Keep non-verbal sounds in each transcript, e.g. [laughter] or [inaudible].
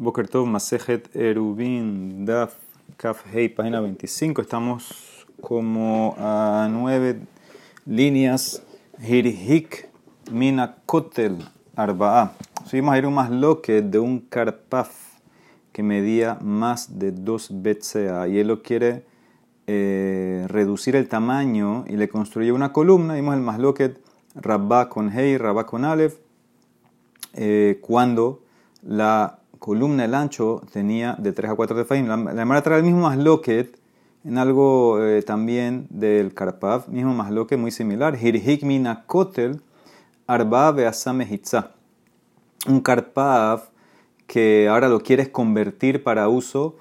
Boker Tov, Masejet Erubin, Daf, Kaf Hei, página 25. Estamos como a nueve líneas. Hirhik Mina Kotel Arba'a. Subimos a ir un más de un karpaf que medía más de dos BCA y él lo quiere eh, reducir el tamaño y le construye una columna. Vimos el más loque Rabba con Hei, Rabba con Aleph. Eh, cuando la columna, el ancho, tenía de 3 a 4 tefahim. La, la Gemara trae el mismo masloquet en algo eh, también del Karpav, mismo masloquet muy similar. Hirhik mina kotel arba beasamehitza. Un Karpav que ahora lo quieres convertir para uso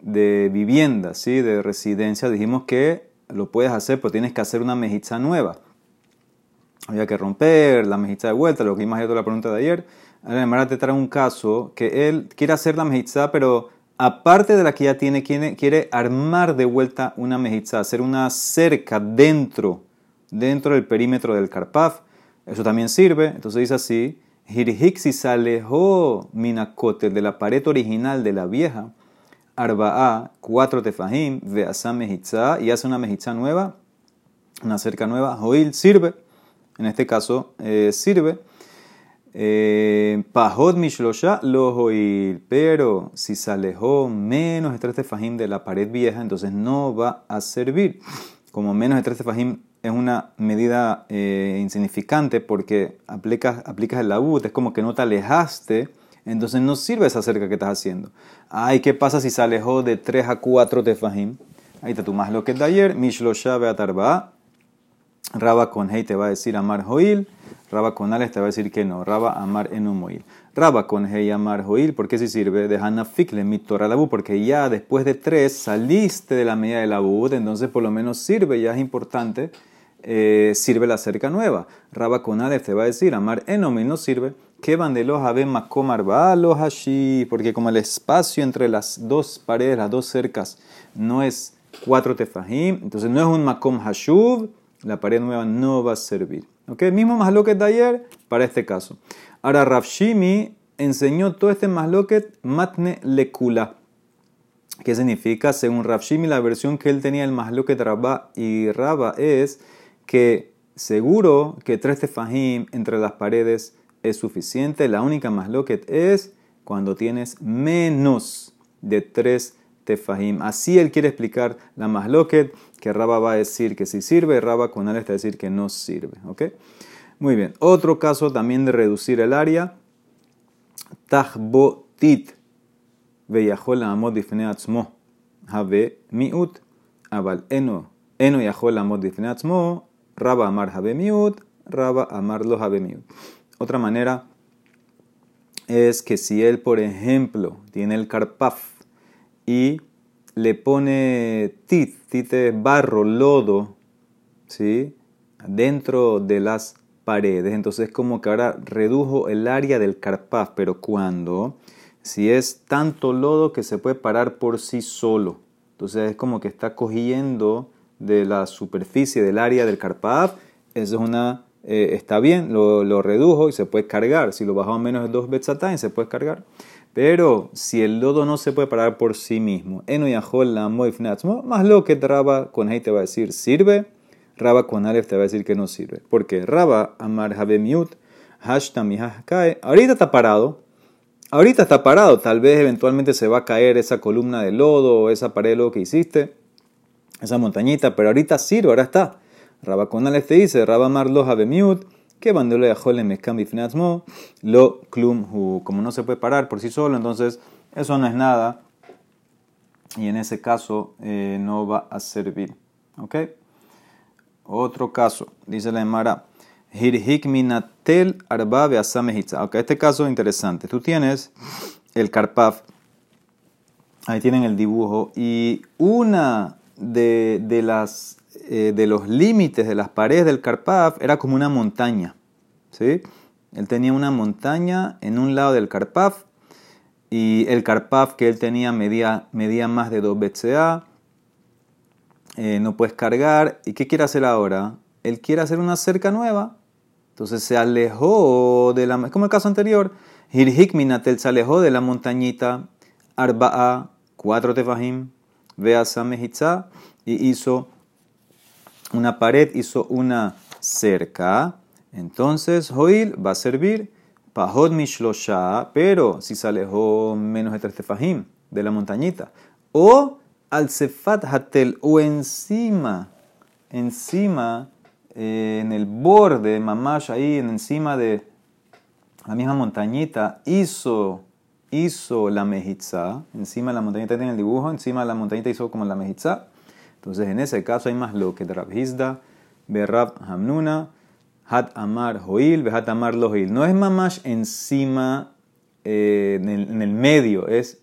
de vivienda, ¿sí? de residencia. Dijimos que lo puedes hacer, pero tienes que hacer una mejitza nueva. Había que romper la mejitza de vuelta, lo que vimos la pregunta de ayer Ahora te trae un caso que él quiere hacer la mejitza, pero aparte de la que ya tiene, quiere, armar de vuelta una mejitza, hacer una cerca dentro, dentro del perímetro del Karpaf. Eso también sirve. Entonces dice así: Hirhixi se alejó minakotel de la pared original de la vieja. Arba'a, cuatro tefahim, veasa mejitza, y hace una mejitza nueva, una cerca nueva. Joil sirve. En este caso, eh, sirve. Eh, Pajot Mishlosha lo pero si se alejó menos de tres tefajim de la pared vieja, entonces no va a servir. Como menos de tres tefajim es una medida eh, insignificante porque aplicas, aplicas el labut, es como que no te alejaste, entonces no sirve esa cerca que estás haciendo. Ay, ¿qué pasa si se alejó de 3 a 4 tefajim? Ahí tu más lo que es de ayer, Mishlosha Beatarba. Raba con te va a decir Amar Joil. Raba con Alex te va a decir que no. Raba Amar Enumoil. Raba con Hei Amar Joil. ¿Por qué si sirve? De Hanna Fikle Mitora Labu. Porque ya después de tres saliste de la medida de la Bud. Entonces por lo menos sirve, ya es importante. Eh, sirve la cerca nueva. Raba con Alex te va a decir Amar Enumoil no sirve. Que van de los ave makomar los hashi. Porque como el espacio entre las dos paredes, las dos cercas, no es cuatro tefahim. Entonces no es un makom hashuv la pared nueva no va a servir. ¿Ok? Mismo masloquet de ayer para este caso. Ahora Rav Shimi enseñó todo este masloquet matne lekula. ¿Qué significa? Según Rav Shimi, la versión que él tenía del masloquet Rabba y Rabba es que seguro que tres tefajim entre las paredes es suficiente. La única masloquet es cuando tienes menos de tres tefajim. Así él quiere explicar la masloquet que Raba va a decir que sí sirve, Raba con está a decir que no sirve. ¿ok? Muy bien. Otro caso también de reducir el área. Tajbotit. Veyahol amod difne atzmo. Habe miut. Abal eno. Eno yahol amod difne atzmo. Raba amar habe miut. Raba amar lo habe miut. Otra manera es que si él, por ejemplo, tiene el carpaf y le pone tit, tit barro, lodo, ¿sí? Dentro de las paredes. Entonces como que ahora redujo el área del carpaz, pero cuando, si es tanto lodo que se puede parar por sí solo. Entonces es como que está cogiendo de la superficie del área del carpaz. Eso es una, eh, está bien, lo, lo, redujo y se puede cargar. Si lo bajó a menos de dos betzatán, se puede cargar. Pero si el lodo no se puede parar por sí mismo, la más lo que Raba con Hei te va a decir sirve, Raba con Aleph te va a decir que no sirve. Porque Raba Amar Habemiut, Hashtam cae, ahorita está parado, ahorita está parado, tal vez eventualmente se va a caer esa columna de lodo o esa pared de lodo que hiciste, esa montañita, pero ahorita sirve, ahora está. Raba con Aleph te dice, Raba Amar lo Habemiut, que bandolo de mezcam lo klum Como no se puede parar por sí solo, entonces eso no es nada. Y en ese caso eh, no va a servir. ¿Ok? Otro caso, dice la Emara. Hirhik minatel arba Ok, este caso es interesante. Tú tienes el carpaf. Ahí tienen el dibujo. Y una de, de las eh, de los límites de las paredes del Karpaf era como una montaña. ¿sí? Él tenía una montaña en un lado del Karpaf y el Karpaf que él tenía medía, medía más de 2 BCA. Eh, no puedes cargar. ¿Y qué quiere hacer ahora? Él quiere hacer una cerca nueva. Entonces se alejó de la... Es como el caso anterior. Hirhik minatel se alejó de la montañita, arba'a, cuatro tefajim, veasa mejitza, y hizo una pared, hizo una cerca. Entonces, Joil va a servir pahod mishlosha, pero si se alejó menos de tres tefajim de la montañita. O al sefat hatel, o encima, encima, eh, en el borde, mamash, ahí encima de la misma montañita, hizo, hizo la mejitza, encima de la montañita tiene el dibujo, encima de la montañita hizo como la mejitza. Entonces, en ese caso hay más lo que Rabhizda, Berab Hamnuna, Hat Amar Joil, Behat Amar Lohil. No es mamash encima, eh, en, el, en, el, medio, es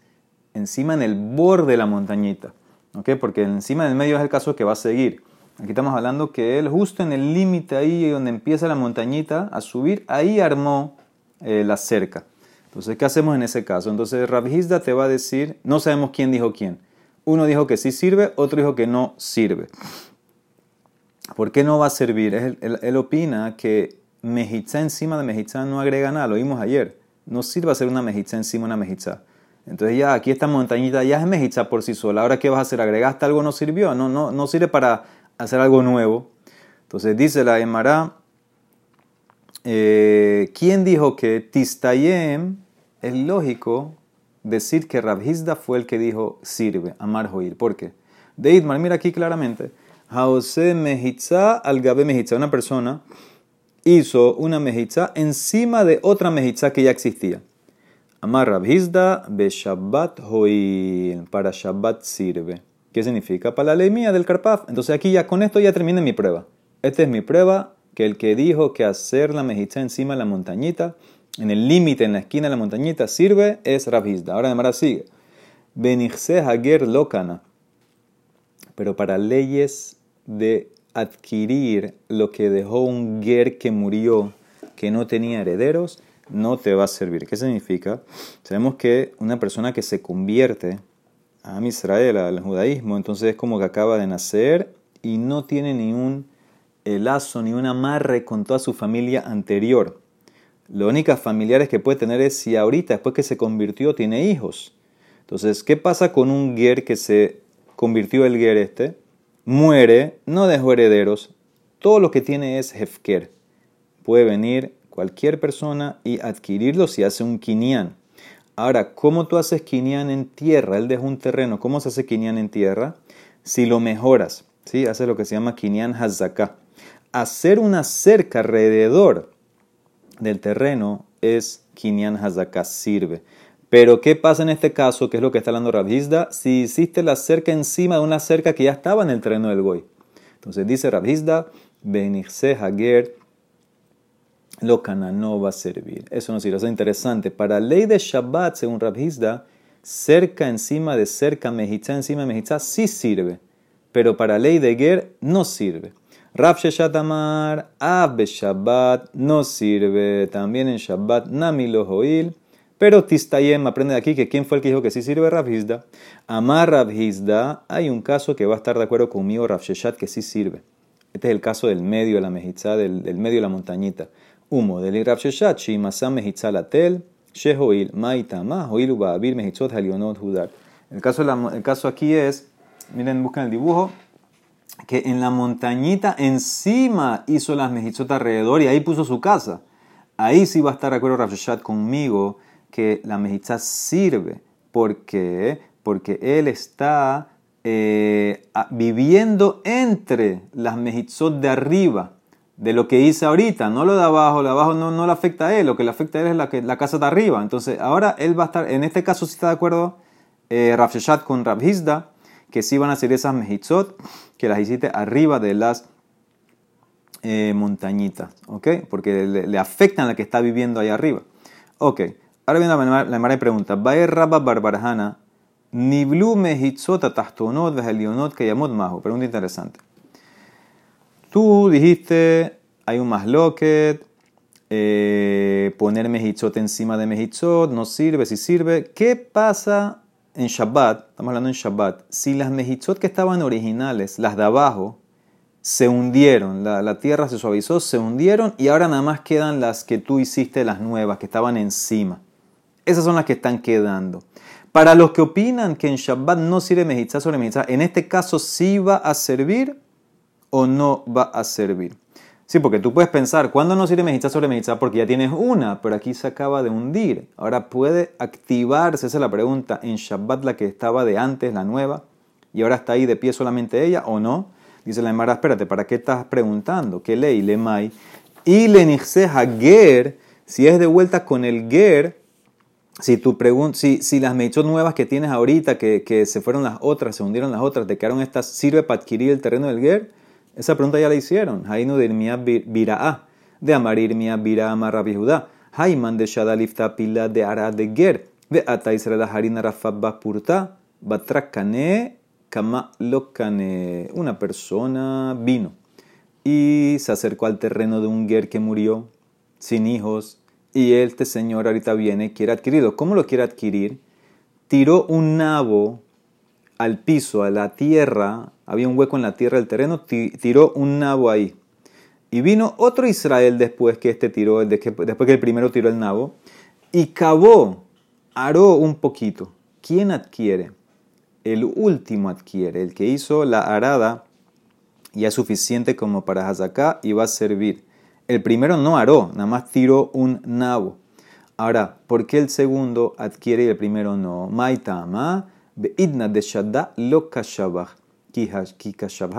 encima en el borde de la montañita. ¿Ok? Porque encima del medio es el caso que va a seguir. Aquí estamos hablando que él justo en el límite ahí donde empieza la montañita a subir, ahí armó eh, la cerca. Entonces, ¿qué hacemos en ese caso? Entonces, Rabhizda te va a decir, no sabemos quién dijo quién. Uno dijo que sí sirve, otro dijo que no sirve. ¿Por qué no va a servir? Él, opina que mejitza encima de mejitza no agrega nada, lo vimos ayer. No sirve hacer una mejitza encima de una mejitza. Entonces ya aquí esta montañita ya es mejitza por sí sola. Ahora, ¿qué vas a hacer? ¿Agregaste algo? No sirvió. No, no, no sirve para hacer algo nuevo. Entonces dice la Emara, eh, ¿quién dijo que Tistayem es lógico decir que Rabhizda fue el que dijo sirve, amar joir? ¿Por qué? De mira aquí claramente, Jause mejitza al gabe mejitza, una persona hizo una mejitza encima de otra mejitza que ya existía. Amar Rabhizda be Shabbat joir, para Shabbat sirve. ¿Qué significa? Para la ley mía del Karpaf. Entonces aquí ya con esto ya termina mi prueba. Esta es mi prueba que el que dijo que hacer la mejitza encima de la montañita, en el límite, en la esquina de la montañita, sirve, es Rabhizda. Ahora de Mara sigue. Benichse Hager Lokana. Pero para leyes de adquirir lo que dejó un ger que murió, que no tenía herederos, no te va a servir. ¿Qué significa? Sabemos que una persona que se convierte a Israel, al judaísmo, entonces es como que acaba de nacer y no tiene ni un lazo ni un amarre con toda su familia anterior. Lo únicas familiares que puede tener es si ahorita, después que se convirtió, tiene hijos. Entonces, ¿qué pasa con un ger que se convirtió el ger este? Muere, no dejó herederos, todo lo que tiene es hefker. Puede venir cualquier persona y adquirirlo si hace un kinyan. Ahora, ¿cómo tú haces quinián en tierra? Él dejó un terreno. ¿Cómo se hace quinián en tierra? Si lo mejoras, ¿sí? Hace lo que se llama quinián hazaká. Hacer una cerca alrededor del terreno es quinián hazaká, sirve. Pero, ¿qué pasa en este caso? ¿Qué es lo que está hablando Rabhizda? Si hiciste la cerca encima de una cerca que ya estaba en el terreno del Goy. Entonces dice Rabhizda, Benichse Hager Locana no va a servir. Eso no sirve. Eso es interesante. Para ley de Shabbat, según Rabhizda, cerca encima de cerca, mejitza encima de mejitza, sí sirve. Pero para ley de Ger no sirve. Rav Sheshat Amar, Ab Shabbat no sirve. También en Shabbat, Nami lo Joil. Pero Tistayem aprende de aquí que quién fue el que dijo que sí sirve Rabhizda. Amar Rabhizda, hay un caso que va a estar de acuerdo conmigo, Rav Sheshat, que sí sirve. Este es el caso del medio de la mejitza, del, medio de la montañita. Humo del Rav Sheshat, Shimasam Mehitzalatel, Shehoil, Maitama, Hoil Ubabir, Mehitzot, Halionot, Judar. El el caso aquí es, miren, buscan el dibujo, que en la montañita encima hizo las mejitzot alrededor y ahí puso su casa. Ahí sí va a estar de acuerdo Rav Sheshat conmigo que la mejitza sirve. ¿Por qué? Porque él está eh, viviendo entre las mejitzot de arriba de lo que hice ahorita, no lo de abajo, lo de abajo no, no le afecta a él, lo que le afecta a él es la, que, la casa de arriba. Entonces, ahora él va a estar, en este caso sí está de acuerdo eh, con Rav Hizda, que sí van a ser esas mejitzot, que las hiciste arriba de las eh, montañitas, ¿ok? Porque le, afectan a la que está viviendo ahí arriba. Ok, ahora viene la, la primera pregunta. Baer Rabba Barbarajana, Niblu mehitzot atahtonot vehelionot que yamot majo. Pregunta interesante. Tú dijiste, hay un masloquet, eh, poner mejitzot encima de mejitzot, no sirve, si sirve. ¿Qué pasa en Shabbat? Estamos hablando en Shabbat. Si las mejitzot que estaban originales, las de abajo, se hundieron, la, tierra se suavizó, se hundieron y ahora nada más quedan las que tú hiciste, las nuevas, que estaban encima. Esas son las que están quedando. Para los que opinan que en Shabbat no sirve mejizá sobre mejizá, en este caso sí va a servir o no va a servir. Sí, porque tú puedes pensar, ¿cuándo no sirve mejizá sobre mejizá? Porque ya tienes una, pero aquí se acaba de hundir. Ahora puede activarse, esa es la pregunta, en Shabbat la que estaba de antes, la nueva, y ahora está ahí de pie solamente ella o no. Dice la Emara, espérate, ¿para qué estás preguntando? ¿Qué ley? Le mai. Y le ger, si es de vuelta con el ger, si, tu si, si las mechot nuevas que tienes ahorita, que, que, se fueron las otras, se hundieron las otras, te quedaron estas, ¿sirve para adquirir el terreno del ger? Esa pregunta ya la hicieron. Hainu de Irmia Bira'a, de Amar Irmia Bira'a Rabbi Judá. Haiman de Shadalifta Pila de Ara de Ger, de Ata Israel Harina Rafab Purta, Batrakane Kama Lokane. Una persona vino y se acercó al terreno de un Ger que murió sin hijos y este señor ahorita viene quiere adquirirlo. ¿Cómo lo quiere adquirir? Tiró un nabo al piso, a la tierra, había un hueco en la tierra del terreno, tiró un nabo ahí. Y vino otro Israel después que este tiró, después que el primero tiró el nabo, y cavó, aró un poquito. ¿Quién adquiere? El último adquiere, el que hizo la arada ya es suficiente como para Hazaká y va a servir. El primero no aró, nada más tiró un nabo. Ahora, ¿por qué el segundo adquiere y el primero no? Maitama, de lo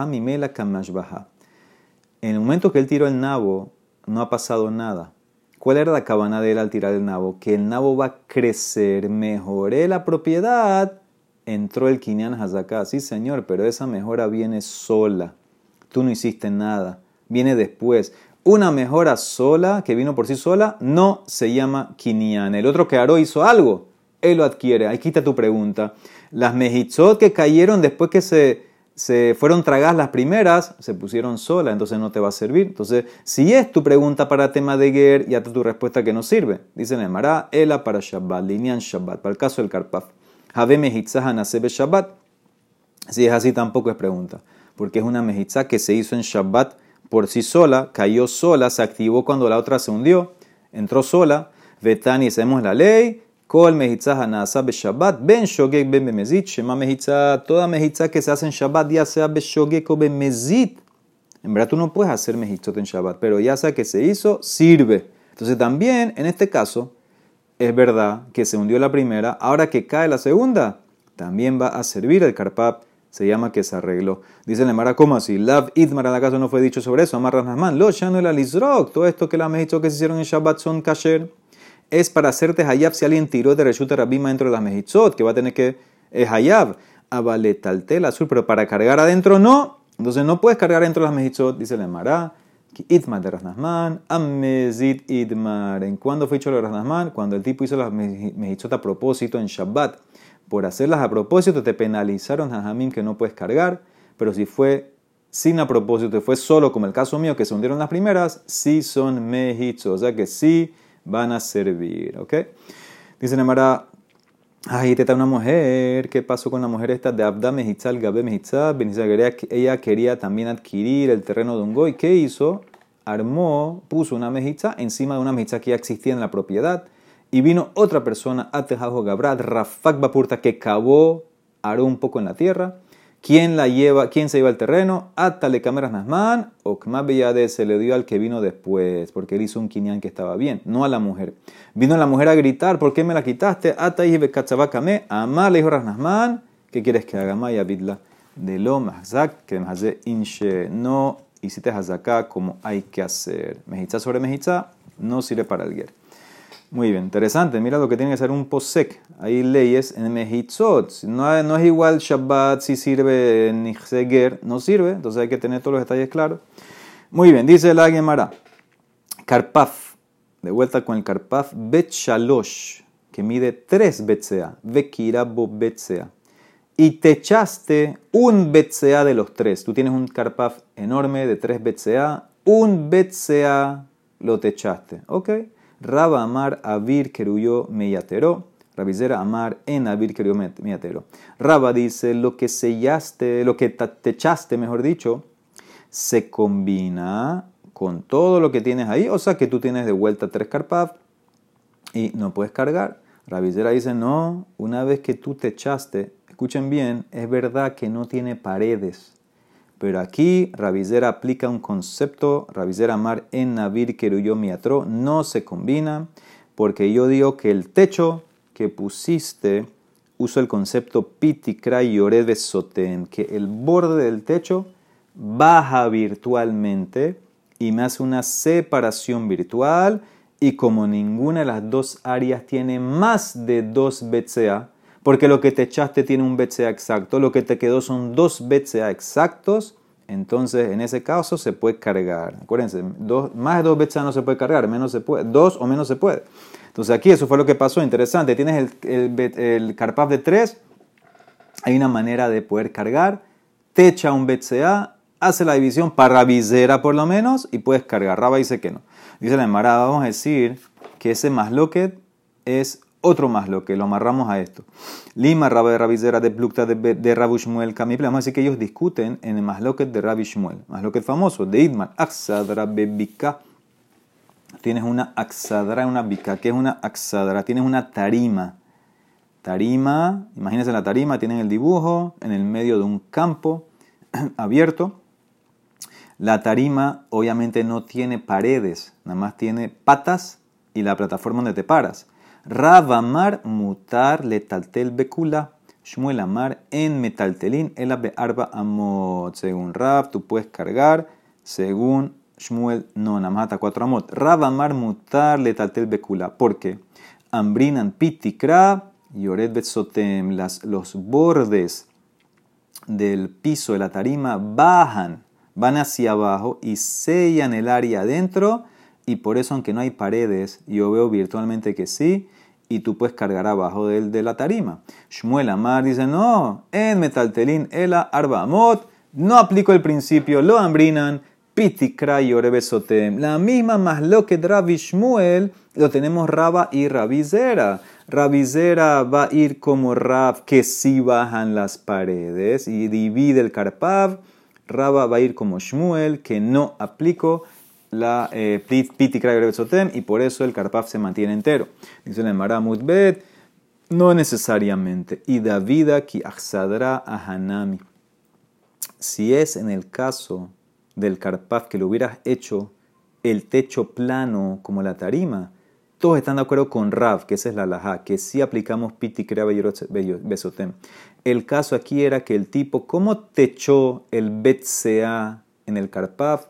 mimela En el momento que él tiró el nabo, no ha pasado nada. ¿Cuál era la cabana de él al tirar el nabo? Que el nabo va a crecer, mejoré la propiedad, entró el Kinyan Hazaká. Sí, señor, pero esa mejora viene sola. Tú no hiciste nada. Viene después. Una mejora sola, que vino por sí sola, no se llama Kinyan. El otro que Aro hizo algo, él lo adquiere. Ahí quita tu pregunta. Las mejitzot que cayeron después que se, se fueron tragadas las primeras, se pusieron solas, entonces no te va a servir. Entonces, si es tu pregunta para tema de Ger, ya te tu respuesta que no sirve. Dice el Mará, Ela para Shabbat, Linian Shabbat, para el caso del Karpaf. Have mejitzah Hanasebe Shabbat. Si es así, tampoco es pregunta, porque es una mejitzah que se hizo en Shabbat por sí sola, cayó sola, se activó cuando la otra se hundió, entró sola, Vetani, sabemos la ley, Kol hanasa Shabbat, ben shogek bemezit, shema toda mejitza que se hace en Shabbat, ya sea o bemezit. En verdad tú no puedes hacer mejitzot en Shabbat, pero ya sea que se hizo, sirve. Entonces también, en este caso, es verdad que se hundió la primera, ahora que cae la segunda, también va a servir el karpap se llama que se arregló. Dice la Mara, ¿cómo así? Lav Idmar, ¿acaso no fue dicho sobre eso? Amarra Nasman, lo no el alizrok, todo esto que la mejizot que se hicieron en Shabbat son kasher, es para hacerte hayab si alguien tiró de reshuta rabima dentro de las mejizot, que va a tener que, es hayab, abaletaltel azul, pero para cargar adentro no, entonces no puedes cargar dentro de las mejizot, dice la Mara. Idmar de Rasnasman, Amezit Idmar. ¿En cuándo fue hecho lo de Rasnasman? Cuando el tipo hizo las mejizot a propósito en Shabbat por hacerlas a propósito te penalizaron Jajamim que no puedes cargar, pero si fue sin a propósito, fue solo como el caso mío que se hundieron las primeras, sí son mejitzos, o sea que sí van a servir, ¿ok? Dice Nemara, ay, esta una mujer, ¿qué pasó con la mujer esta de Abda Mejitzal, Gabe Mejitzal? Ella quería también adquirir el terreno de un goy, ¿qué hizo? Armó, puso una mejitza encima de una mejitza que ya existía en la propiedad y vino otra persona, Atejajo Gabrad, Rafak Bapurta, que cavó, aró un poco en la tierra. ¿Quién la lleva? ¿Quién se lleva el terreno? Atale Cameras Nasman, o Kmabeyade se le dio al que vino después, porque él hizo un quinián que estaba bien, no a la mujer. Vino la mujer a gritar, ¿por qué me la quitaste? Ata y Bekachabakame, Amar le dijo Rasnasman, ¿qué quieres que haga? Maya Bidla de lo Mahzak, que hace Inche, no hiciste Hazaká como hay que hacer. Mejitza sobre Mejitza no sirve para el. Muy bien, interesante. Mira lo que tiene que ser un posek. Hay leyes en Mehitzot. No, no es igual Shabbat si sirve en Nixeger, no sirve. Entonces hay que tener todos los detalles claros. Muy bien, dice la Gemara. Karpaf. De vuelta con el Karpaf. Bet Shalosh. Que mide 3 Betsea. Vekirabo Betsea. Y te echaste un Betsea de los tres. Tú tienes un Karpaf enorme de 3 Betsea. Un Betsea lo te echaste. ¿Ok? Raba Amar Avir Keruyo Meyatero. Rabizera Amar en Avir Keruyo Meyatero. Raba dice, lo que sellaste, lo que te echaste, mejor dicho, se combina con todo lo que tienes ahí. O sea que tú tienes de vuelta tres carpaf y no puedes cargar. Rabizera dice, no, una vez que tú te echaste, escuchen bien, es verdad que no tiene paredes. Pero aquí Rabizera aplica un concepto, Rabizera Mar en Navir Keruyo Miatro, no se combina, porque yo digo que el techo que pusiste, uso el concepto pitikra y soten, que el borde del techo baja virtualmente y me hace una separación virtual y como ninguna de las dos áreas tiene más de dos BCA, porque lo que te echaste tiene un BCA exacto, lo que te quedó son dos BCA exactos, entonces en ese caso se puede cargar. Acuérdense, dos, más de dos BCA no se puede cargar, menos se puede, dos o menos se puede. Entonces aquí eso fue lo que pasó, interesante, tienes el, el, de tres, hay una manera de poder cargar, te echa un BCA, hace la división para visera por lo menos y puedes cargar. Raba dice que no. Dice la Emara, vamos a decir que ese masloquet es otro masloquet, lo amarramos a esto. Lima, Raba de Rabizera de Plukta de, Kamiple. Vamos a decir que ellos discuten en el masloquet de Rabishmuel. Masloquet famoso, de Idman, Axadra Bebika. Tienes una axadra, una bica. ¿Qué es una axadra? Tienes una tarima. Tarima, imagínense la tarima, tienen el dibujo en el medio de un campo [clears throat] abierto la tarima obviamente no tiene paredes, nada más tiene patas y la plataforma donde te paras. Rabamar mutar letaltel bekula. Shmuel amar en metaltelin el arba amot. Según Rab, tú puedes cargar. Según Shmuel, no, hasta cuatro amot. Rabamar mutar letaltel bekula. ¿Por qué? Ambrinan pitikra y oret betsotem. Los bordes del piso de la tarima bajan van hacia abajo y sellan el área adentro y por eso aunque no hay paredes, yo veo virtualmente que sí y tú puedes cargar abajo de, de la tarima. Shmuel Amar dice, no, en metaltelín ela arbamot, no aplico el principio, lo ambrinan, pitikra y orebesotem. La misma más lo que Rabi Shmuel, lo tenemos Raba y Rabizera. Rabizera va a ir como Rab, que sí bajan las paredes y divide el carpav Raba va a ir como Shmuel, que no aplicó la eh, y por eso el Karpaf se mantiene entero. Dice el Maramut Bet, no necesariamente. Y Davida ki achsadra Hanami. Si es en el caso del Karpaf que lo hubieras hecho el techo plano como la tarima, todos están de acuerdo con Rav, que esa es la laja, que sí aplicamos piti besotem. El caso aquí era que el tipo, ¿cómo techó el betsea en el Karpaf?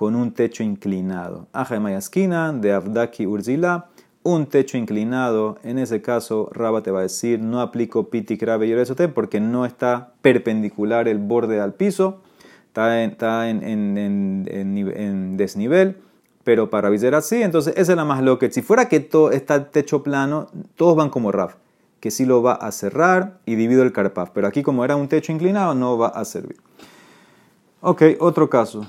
Con un techo inclinado. Aja de Avdaki Urzila, un techo inclinado. En ese caso, Raba te va a decir, no aplico piti besotem porque no está perpendicular el borde al piso, está en, desnivel pero para Rabizera sí, entonces esa es la más loca. Si fuera que todo está techo plano, todos van como Raf, que sí lo va a cerrar y divido el carpaf, pero aquí como era un techo inclinado no va a servir. Ok, otro caso.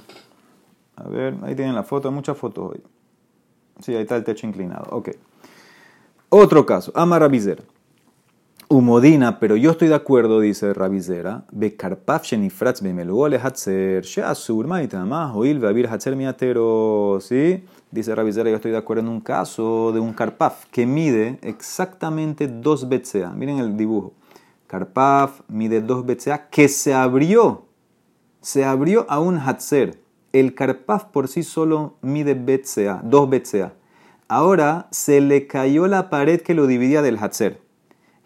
A ver, ahí tienen la foto, muchas fotos hoy. Sí, ahí está el techo inclinado. Ok. Otro caso, ama Rabizera. Humodina, pero yo estoy de acuerdo, dice Rabizera, Bekarpaf shenifratz bemeluole hatzer, sheasur maitama, oil beabir hatzer miatero, ¿sí? Dice Rabizera, yo estoy de acuerdo en un caso de un karpaf que mide exactamente dos BCA. Miren el dibujo. Karpaf mide dos BCA que se abrió, se abrió a un hatzer. El karpaf por sí solo mide BCA, dos BCA. Ahora se le cayó la pared que lo dividía del hatzer.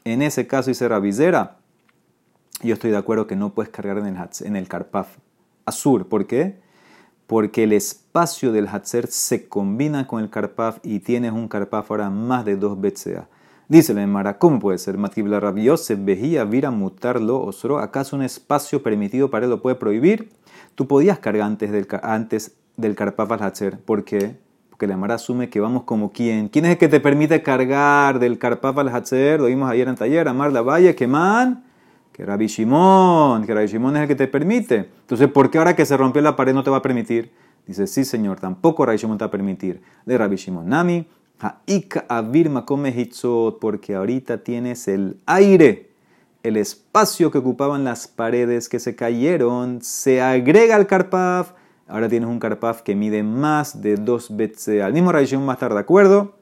En ese caso dice Rabizera, yo estoy de acuerdo que no puedes cargar en el, en el Karpaf Azur. ¿Por qué? Porque el espacio del Hatzer se combina con el Karpaf y tienes un Karpaf ahora más de dos BCA. Dice la Emara, ¿cómo puede ser? Matibla se vejía vira mutarlo osro. ¿Acaso un espacio permitido para él lo puede prohibir? Tú podías cargar antes del, antes del Karpaf al Hatzer. ¿Por qué? porque la Mara asume que vamos como quien. ¿Quién es el que te permite cargar del Karpaf al Hatzer? Lo vimos ayer en taller, Amar la Valle, que man, que Rabbi Shimon, que Rabbi Shimon es el que te permite. Entonces, ¿por qué ahora que se rompió la pared no te va a permitir? Dice, sí, señor, tampoco Rabbi Shimon te va a permitir. De Rabbi Shimon, Nami, Ha'ika Avirma come hitzot, porque ahorita tienes el aire, el espacio que ocupaban las paredes que se cayeron, se agrega al Karpaf ahora tienes un Karpaf que mide más de 2 BCA. El mismo Raishon va a estar de acuerdo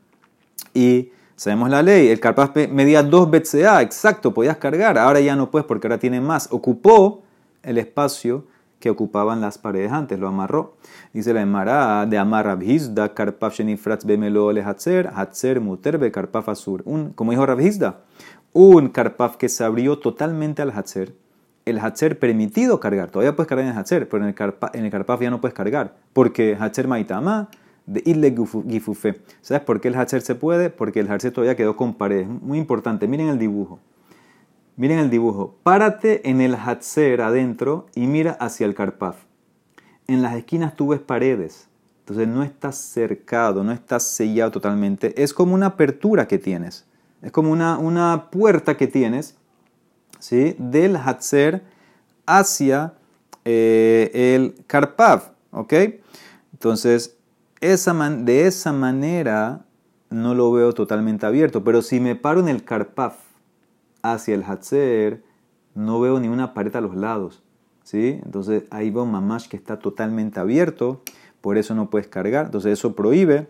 y Sabemos la ley, el carpaf medía 2 BCA, exacto, podías cargar, ahora ya no puedes porque ahora tiene más. Ocupó el espacio que ocupaban las paredes antes, lo amarró. Dice la Emara de Amar Rabhizda, Karpaf Shenifratz Bemelo le Hatzer, Hatzer Muter Be Karpaf Asur. Un, como dijo Rabhizda, un Karpaf que se abrió totalmente al Hatzer, el Hatzer permitido cargar. Todavía puedes cargar en el Hatzer, pero en el, Karpaf, ya no puedes cargar, porque Hatzer Maitama de Ile Gifufe. ¿Sabes por qué el Hatzer se puede? Porque el Hatzer todavía quedó con paredes. Muy importante, miren el dibujo. Miren el dibujo. Párate en el Hatzer adentro y mira hacia el Karpaf. En las esquinas tú ves paredes. Entonces no estás cercado, no estás sellado totalmente. Es como una apertura que tienes. Es como una, una puerta que tienes ¿sí? del Hatzer hacia eh, el Karpaf. ¿Ok? Entonces, esa de esa manera no lo veo totalmente abierto. Pero si me paro en el Karpaf hacia el Hatzer, no veo ni una pared a los lados. ¿sí? Entonces ahí veo un mamash que está totalmente abierto, por eso no puedes cargar. Entonces eso prohíbe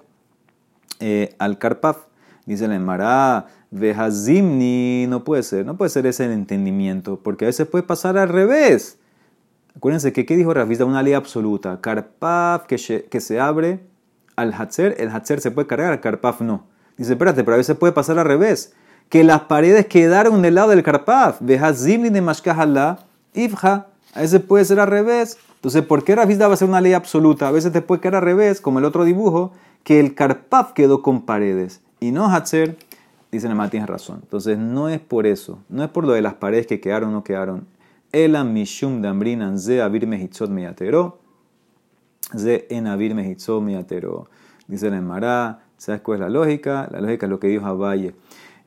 eh, al Karpaf. Dice la Emara, Vejazimni, no puede ser, no puede ser ese el entendimiento, porque a veces puede pasar al revés. Acuérdense que, ¿qué dijo Rafizda? Una ley absoluta. Karpaf que que se abre al Hatzer, el Hatzer se puede cargar, al Karpaf no. Dice, espérate, pero a veces puede pasar al revés que las paredes quedaron del lado del Karpaf. Zimni de Mashkahala, Ifja. A veces puede ser al revés. Entonces, ¿por qué Rafizda va a ser una ley absoluta? A veces te puede quedar al revés, como el otro dibujo, que el Karpaf quedó con paredes. Y no Hatzer, dice Nemá, tienes razón. Entonces, no es por eso. No es por lo de las paredes que quedaron o no quedaron. Ela mishum dambrinan ze avir mehitzot meyatero. Ze en avir mehitzot meyatero. Dice la Emara. ¿Sabes cuál es la lógica? La lógica es lo que dijo Abaye.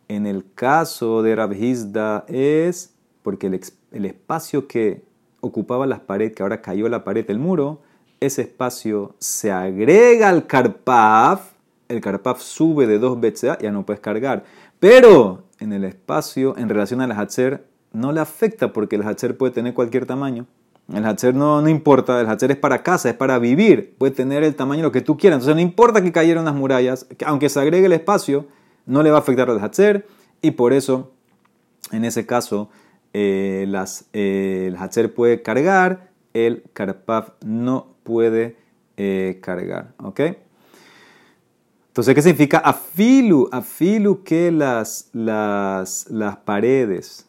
En el caso de Rabhizda es porque el, espacio que ocupaba las paredes, que ahora cayó la pared del muro, ese espacio se agrega al Karpaf, el Karpaf sube de dos BCA, ya no puedes cargar. Pero en el espacio, en relación al Hatzer, no le afecta porque el Hatzer puede tener cualquier tamaño. El Hatzer no, no importa, el Hatzer es para casa, es para vivir, puede tener el tamaño lo que tú quieras. Entonces no importa que cayeron las murallas, aunque se agregue el espacio, no le va a afectar al Hatzer y por eso, en ese caso, eh, las, eh, el Hatzer puede cargar, el Karpaf no puede eh, cargar. ¿Ok? Entonces, ¿qué significa afilu? Afilu que las, las, las paredes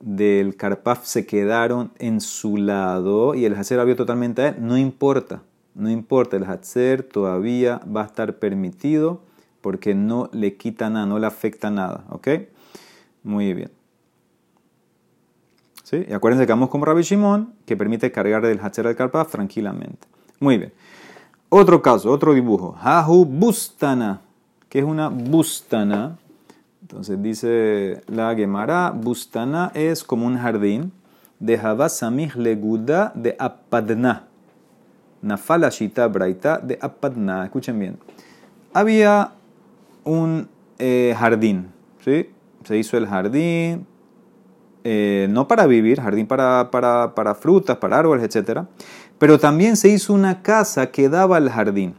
del Karpaf se quedaron en su lado y el Hatzer abrió totalmente a él, no importa. No importa, el Hatzer todavía va a estar permitido porque no le quita nada, no le afecta nada. ¿Ok? Muy bien. ¿Sí? Y acuérdense que vamos como Rabbi Shimon, que permite cargar del Hacher al Karpaf tranquilamente. Muy bien. Otro caso, otro dibujo. Hahu Bustana. que es una Bustana? Entonces dice la Gemara, Bustana es como un jardín de Havasamih Leguda de Apadna. Nafala Shita Braita de Apadna. Escuchen bien. Había un eh, jardín, ¿sí? Se hizo el jardín, eh, no para vivir, jardín para, para, para, frutas, para árboles, etc. Pero también se hizo una casa que daba al jardín.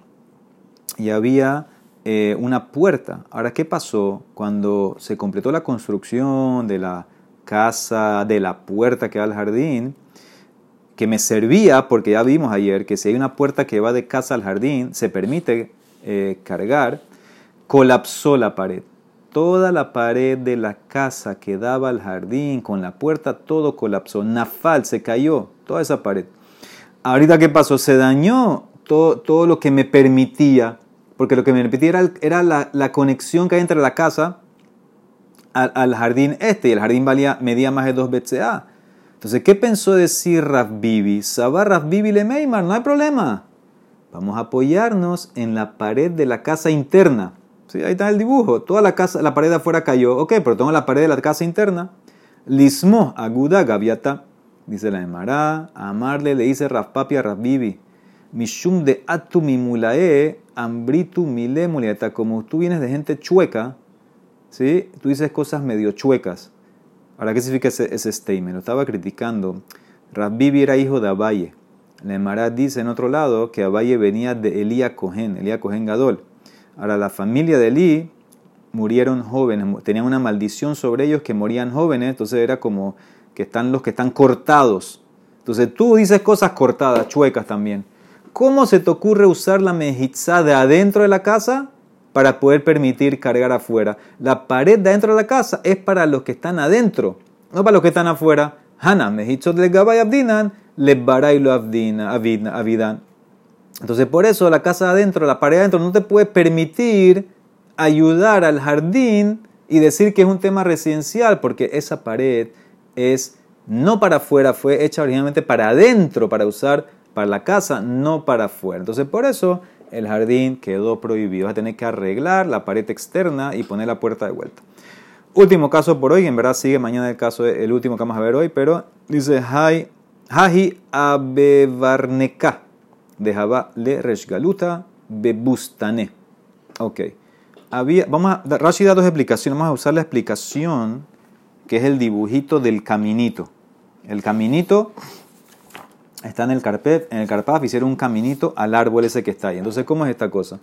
Y había eh, una puerta. Ahora, ¿qué pasó cuando se completó la construcción de la casa, de la puerta que da al jardín? Que me servía, porque ya vimos ayer que si hay una puerta que va de casa al jardín, se permite cargar colapsó la pared. Toda la pared de la casa que daba al jardín, con la puerta, todo colapsó. Nafal se cayó, toda esa pared. Ahorita, ¿qué pasó? Se dañó todo, todo lo que me permitía, porque lo que me permitía era, la, conexión que hay entre la casa al, jardín este, y el jardín valía, medía más de 2 BCA. Entonces, ¿qué pensó decir Raf Bibi? Sabá Raf Bibi le Meimar, no hay problema. Vamos a apoyarnos en la pared de la casa interna ahí está el dibujo. Toda la, casa, la pared afuera cayó. Ok, pero toma la pared de la casa interna. Lismo, aguda, gaviata. Dice la Emara. Amarle le dice Rafpapi a Rafbibi. Mishum de atu mimulae, ambritu mile mulieta. Como tú vienes de gente chueca, ¿sí? tú dices cosas medio chuecas. Ahora, ¿qué significa ese, ese statement? Lo estaba criticando. Rafbibi era hijo de Abaye. La Emara dice en otro lado que Abaye venía de Elía Cohen, Elía Cohen Gadol. Ahora, la familia de Eli murieron jóvenes, tenían una maldición sobre ellos que morían jóvenes, entonces era como que están los que están cortados. Entonces tú dices cosas cortadas, chuecas también. ¿Cómo se te ocurre usar la mejizá de adentro de la casa para poder permitir cargar afuera? La pared de adentro de la casa es para los que están adentro, no para los que están afuera. Hana, mejitzot le gabay abdinan, le baray lo avidan. Entonces por eso la casa de adentro, la pared de adentro, no te puede permitir ayudar al jardín y decir que es un tema residencial, porque esa pared es no para afuera, fue hecha originalmente para adentro, para usar para la casa, no para afuera. Entonces por eso el jardín quedó prohibido. Vas a tener que arreglar la pared externa y poner la puerta de vuelta. Último caso por hoy, en verdad sigue mañana el caso, el último que vamos a ver hoy, pero dice Haji Abevarneka de Jabá le Reshgaluta Bebustane. Ok. Había, vamos a, Rashi da dos explicaciones. Vamos a usar la explicación que es el dibujito del caminito. El caminito está en el carpet, en el carpaf, hicieron un caminito al árbol ese que está ahí. Entonces, ¿cómo es esta cosa?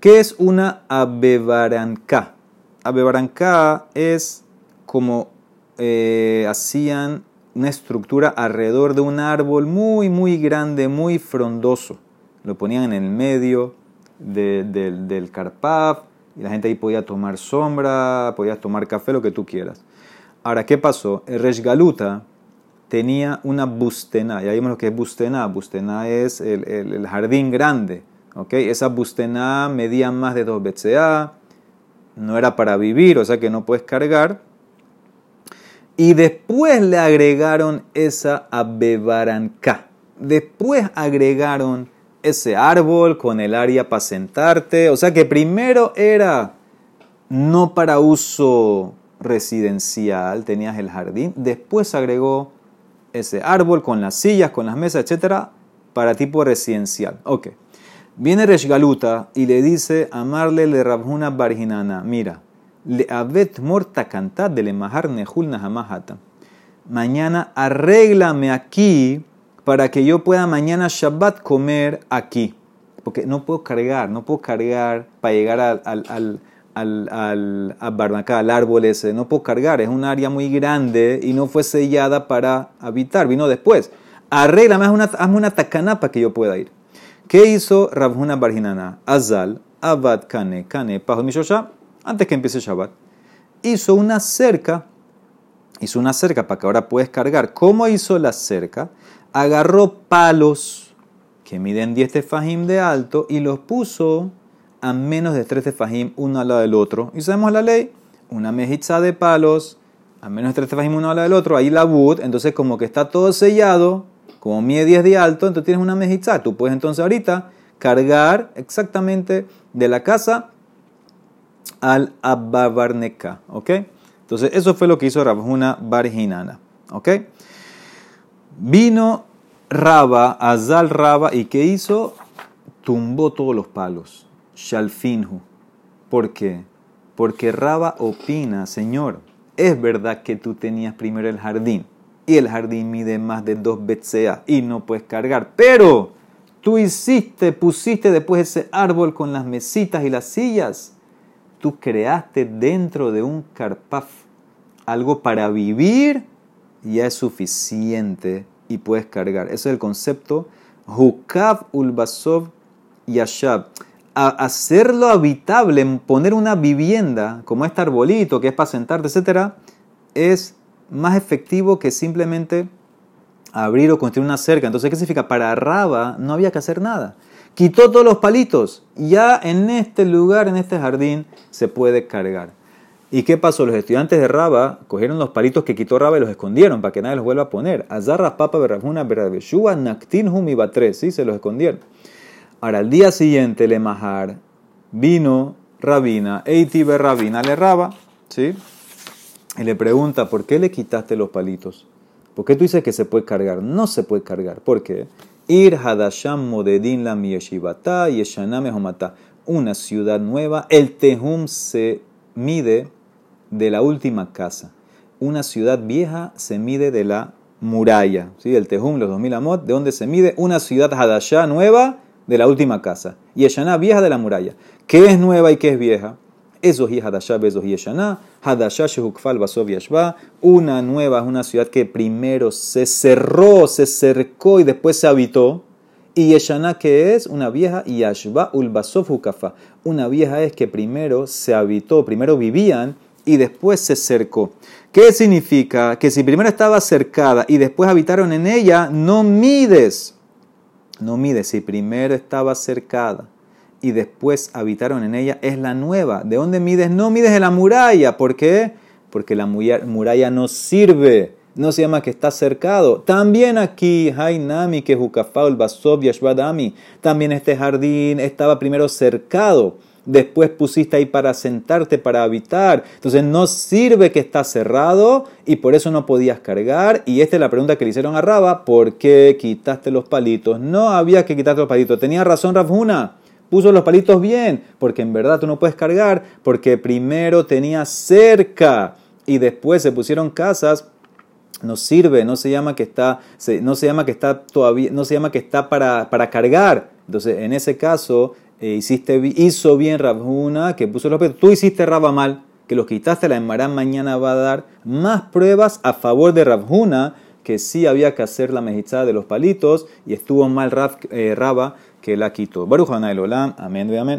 ¿Qué es una abebaranca? Abebaranca es como eh, hacían una estructura alrededor de un árbol muy, muy grande, muy frondoso. Lo ponían en el medio del carpaf y la gente ahí podía tomar sombra, podías tomar café, lo que tú quieras. Ahora, ¿qué pasó? El Reshgaluta tenía una bustena, ya vimos lo que es bustena. Bustena es el, jardín grande. ¿okay? Esa bustena medía más de 2 BCA, no era para vivir, o sea que no puedes cargar. Y después le agregaron esa abebaranca. Después agregaron ese árbol con el área para sentarte. O sea que primero era no para uso residencial, tenías el jardín. Después agregó ese árbol con las sillas, con las mesas, etcétera, para tipo residencial. Ok. Viene Reshgaluta y le dice a Marle le Rabhuna Barjinana, mira, le avet morta cantar de le mahar nehul nahamahata. Mañana arréglame aquí para que yo pueda mañana Shabbat comer aquí. Porque no puedo cargar, no puedo cargar para llegar al, al, al, al, al, al árbol ese, no puedo cargar, es un área muy grande y no fue sellada para habitar, vino después. Arréglame, hazme una, hazme una para que yo pueda ir. ¿Qué hizo Rabhuna Barjinana? Azal, Abad Kane, Kane, Mishosha, antes que empiece Shabbat. Hizo una cerca, hizo una cerca para que ahora puedes cargar. ¿Cómo hizo la cerca? agarró palos que miden 10 tefajim de alto y los puso a menos de 3 tefajim uno al lado del otro. Y sabemos la ley, una mejizá de palos a menos de 3 tefajim uno al lado del otro, ahí la wood, entonces como que está todo sellado, como mide 10 de alto, entonces tienes una mejizá. Tú puedes entonces ahorita cargar exactamente de la casa al Ababarneka, ¿ok? Entonces eso fue lo que hizo Rabjuna Barjinana, ¿ok? Vino Raba, Azal Raba, ¿y qué hizo? Tumbó todos los palos. Shalfinhu. ¿Por qué? Porque Raba opina, Señor, es verdad que tú tenías primero el jardín y el jardín mide más de dos BCA y no puedes cargar, pero tú hiciste, pusiste después ese árbol con las mesitas y las sillas. Tú creaste dentro de un carpaf algo para vivir ya es suficiente y puedes cargar. Ese es el concepto Hukav Ulbasov Yashab. hacerlo habitable, poner una vivienda como este arbolito que es para sentarte, etc., es más efectivo que simplemente abrir o construir una cerca. Entonces, ¿qué significa? Para Raba no había que hacer nada. Quitó todos los palitos. Ya en este lugar, en este jardín, se puede cargar. ¿Y qué pasó? Los estudiantes de Raba cogieron los palitos que quitó Raba y los escondieron para que nadie los vuelva a poner. Azarra papa berrajuna berrabeshua naktin humi batres. Sí, se los escondieron. Ahora, al día siguiente, le majar vino Rabina, Eiti berrabina le Raba, ¿sí? Y le pregunta, ¿por qué le quitaste los palitos? ¿Por qué tú dices que se puede cargar? No se puede cargar. ¿Por qué? Ir hadasham modedin la yeshivata yeshaname homata. Una ciudad nueva. El tehum se mide de la última casa. Una ciudad vieja se mide de la muralla, ¿sí? el Tejum, los 2000 amot, de donde se mide una ciudad Hadashah nueva de la última casa. Y Eshaná vieja de la muralla. ¿Qué es nueva y qué es vieja? Ezohi Hadashah Bezohi Yeshana. Hadashah Shehukfal Basov Yashba. Una nueva es una ciudad que primero se cerró, se cercó y después se habitó. Y Yeshana, que es una vieja, y Yashba Ulbasov Hukafa. Una vieja es que primero se habitó, primero vivían y después se cercó. ¿Qué significa? Que si primero estaba cercada y después habitaron en ella, no mides. No mides. Si primero estaba cercada y después habitaron en ella, es la nueva. ¿De dónde mides? No mides de la muralla. ¿Por qué? Porque la muralla no sirve. No se llama que está cercado. También aquí, Hainami, que el Basov, Yashvadami. También este jardín estaba primero cercado después pusiste ahí para sentarte, para habitar. Entonces no sirve que está cerrado y por eso no podías cargar. Y esta es la pregunta que le hicieron a Raba, ¿por qué quitaste los palitos? No había que quitarte los palitos. Tenía razón Rafuna. Puso los palitos bien, porque en verdad tú no puedes cargar, porque primero tenía cerca y después se pusieron casas no sirve, no se llama que está, no se llama que está todavía, no se llama que está para, para cargar. Entonces, en ese caso, eh, hiciste, hizo bien Rabjuna, que puso los palitos. Tú hiciste Rabba mal, que los quitaste, la Emmarán mañana va a dar más pruebas a favor de Rabjuna, que sí había que hacer la mejizada de los palitos y estuvo mal Rab, eh, Raba que la quitó. Baruch Olam, amén, amén.